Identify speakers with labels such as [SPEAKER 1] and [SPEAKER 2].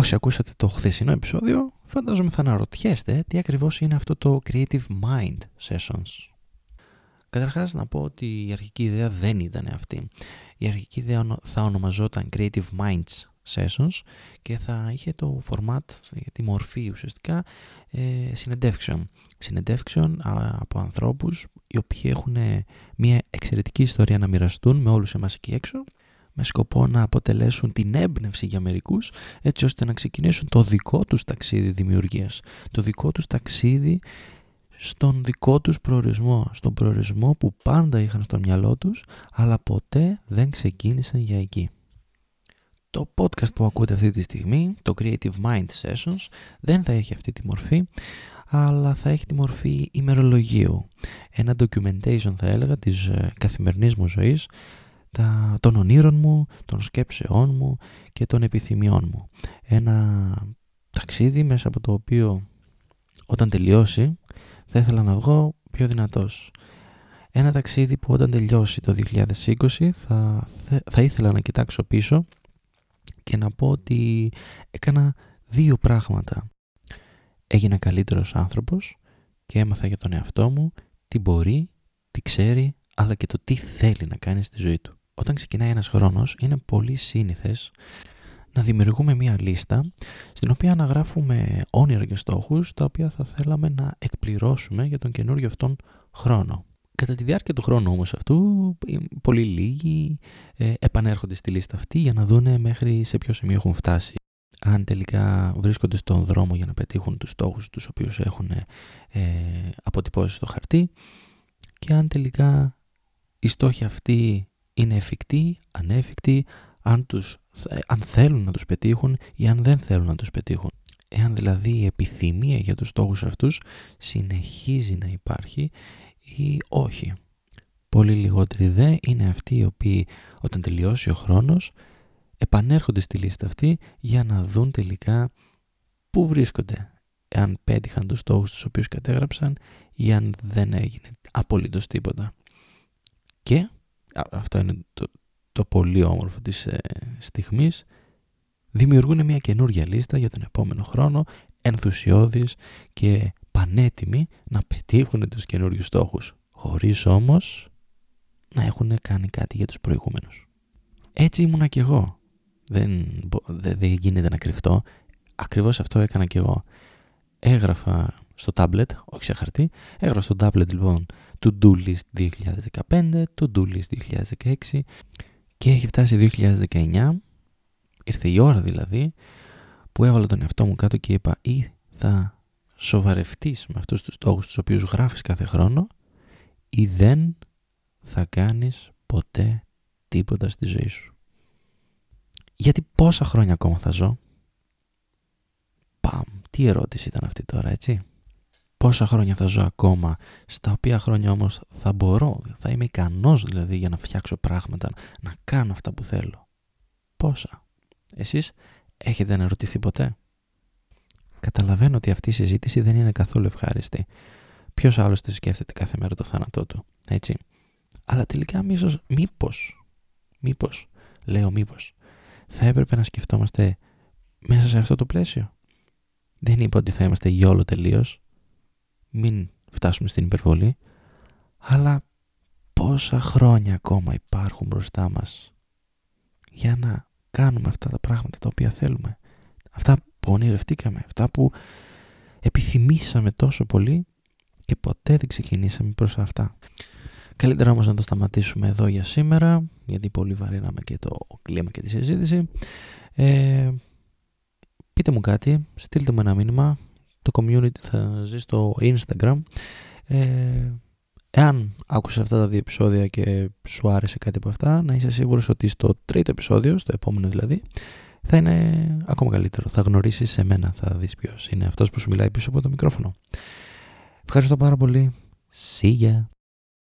[SPEAKER 1] Όσοι ακούσατε το χθεσινό επεισόδιο, φαντάζομαι θα αναρωτιέστε τι ακριβώς είναι αυτό το Creative Mind Sessions. Καταρχάς να πω ότι η αρχική ιδέα δεν ήταν αυτή. Η αρχική ιδέα θα ονομαζόταν Creative Minds Sessions και θα είχε το format, τη μορφή ουσιαστικά ε, συνεντεύξεων. Συνεντεύξεων από ανθρώπους οι οποίοι έχουν μια εξαιρετική ιστορία να μοιραστούν με όλους εμάς εκεί έξω με σκοπό να αποτελέσουν την έμπνευση για μερικούς έτσι ώστε να ξεκινήσουν το δικό τους ταξίδι δημιουργίας, το δικό τους ταξίδι στον δικό τους προορισμό, στον προορισμό που πάντα είχαν στο μυαλό τους αλλά ποτέ δεν ξεκίνησαν για εκεί. Το podcast που ακούτε αυτή τη στιγμή, το Creative Mind Sessions, δεν θα έχει αυτή τη μορφή, αλλά θα έχει τη μορφή ημερολογίου. Ένα documentation θα έλεγα της ε, καθημερινής μου ζωής, τα, των ονείρων μου, των σκέψεών μου και των επιθυμιών μου. Ένα ταξίδι μέσα από το οποίο όταν τελειώσει θα ήθελα να βγω πιο δυνατός. Ένα ταξίδι που όταν τελειώσει το 2020 θα, θα ήθελα να κοιτάξω πίσω και να πω ότι έκανα δύο πράγματα. Έγινα καλύτερος άνθρωπος και έμαθα για τον εαυτό μου τι μπορεί, τι ξέρει, αλλά και το τι θέλει να κάνει στη ζωή του. Όταν ξεκινάει ένας χρόνος είναι πολύ σύνηθες να δημιουργούμε μία λίστα στην οποία αναγράφουμε όνειρα και στόχους τα οποία θα θέλαμε να εκπληρώσουμε για τον καινούριο αυτόν χρόνο. Κατά τη διάρκεια του χρόνου όμως αυτού, πολύ λίγοι ε, επανέρχονται στη λίστα αυτή για να δούνε μέχρι σε ποιο σημείο έχουν φτάσει. Αν τελικά βρίσκονται στον δρόμο για να πετύχουν τους στόχους τους οποίους έχουν ε, αποτυπώσει στο χαρτί και αν τελικά οι στόχοι αυτοί είναι εφικτοί, ανέφικτοι, αν, τους, αν θέλουν να τους πετύχουν ή αν δεν θέλουν να τους πετύχουν. Εάν δηλαδή η επιθυμία για τους στόχους αυτούς συνεχίζει να υπάρχει ή όχι. Πολύ λιγότεροι δε είναι αυτοί οι οποίοι όταν τελειώσει ο χρόνος επανέρχονται στη λίστα αυτή για να δουν τελικά πού βρίσκονται. Εάν πέτυχαν τους στόχους τους οποίους κατέγραψαν ή αν δεν έγινε απολύτως τίποτα. Και αυτό είναι το, το πολύ όμορφο της ε, στιγμής δημιουργούν μια καινούργια λίστα για τον επόμενο χρόνο ενθουσιώδης και πανέτοιμοι να πετύχουν τους καινούριους στόχους, χωρίς όμως να έχουν κάνει κάτι για τους προηγούμενους. Έτσι ήμουνα κι εγώ. Δεν, δεν, δεν γίνεται να κρυφτώ. Ακριβώς αυτό έκανα κι εγώ. Έγραφα στο tablet, όχι σε χαρτί, έγραφα στο tablet λοιπόν to-do list 2015, to-do list 2016 και έχει φτάσει 2019, ήρθε η ώρα δηλαδή, που έβαλα τον εαυτό μου κάτω και είπα ή θα σοβαρευτείς με αυτούς τους στόχους τους οποίους γράφεις κάθε χρόνο ή δεν θα κάνεις ποτέ τίποτα στη ζωή σου. Γιατί πόσα χρόνια ακόμα θα ζω; Παμ, τι ερώτηση ήταν αυτή τώρα, έτσι; Πόσα χρόνια θα ζω ακόμα, στα οποία χρόνια όμως θα μπορώ, θα είμαι ικανός δηλαδή για να φτιάξω πράγματα, να κάνω αυτά που θέλω. Πόσα. Εσείς έχετε αναρωτηθεί ποτέ; Καταλαβαίνω ότι αυτή η συζήτηση δεν είναι καθόλου ευχάριστη. Ποιος άλλωστε σκέφτεται κάθε μέρα το θάνατό του, έτσι; Αλλά τελικά μίσος, μήπως, μήπως, λέω μήπως, θα έπρεπε να σκεφτόμαστε μέσα σε αυτό το πλαίσιο; Δεν είπα ότι θα είμαστε γιόλο τελείως. Μην φτάσουμε στην υπερβολή. Αλλά πόσα χρόνια ακόμα υπάρχουν μπροστά μας για να κάνουμε αυτά τα πράγματα τα οποία θέλουμε. Αυτά που ονειρευτήκαμε, αυτά που επιθυμήσαμε τόσο πολύ και ποτέ δεν ξεκινήσαμε προς αυτά. Καλύτερα όμως να το σταματήσουμε εδώ για σήμερα, γιατί πολύ βαρύναμε και το κλίμα και τη συζήτηση. Ε, πείτε μου κάτι, στείλτε μου ένα μήνυμα, το community θα ζει στο Instagram. Ε, εάν άκουσες αυτά τα δύο επεισόδια και σου άρεσε κάτι από αυτά, να είσαι σίγουρος ότι στο τρίτο επεισόδιο, στο επόμενο δηλαδή, θα είναι ακόμα καλύτερο. Θα γνωρίσεις εμένα, θα δεις ποιος είναι αυτός που σου μιλάει πίσω από το μικρόφωνο. Ευχαριστώ πάρα πολύ. See ya.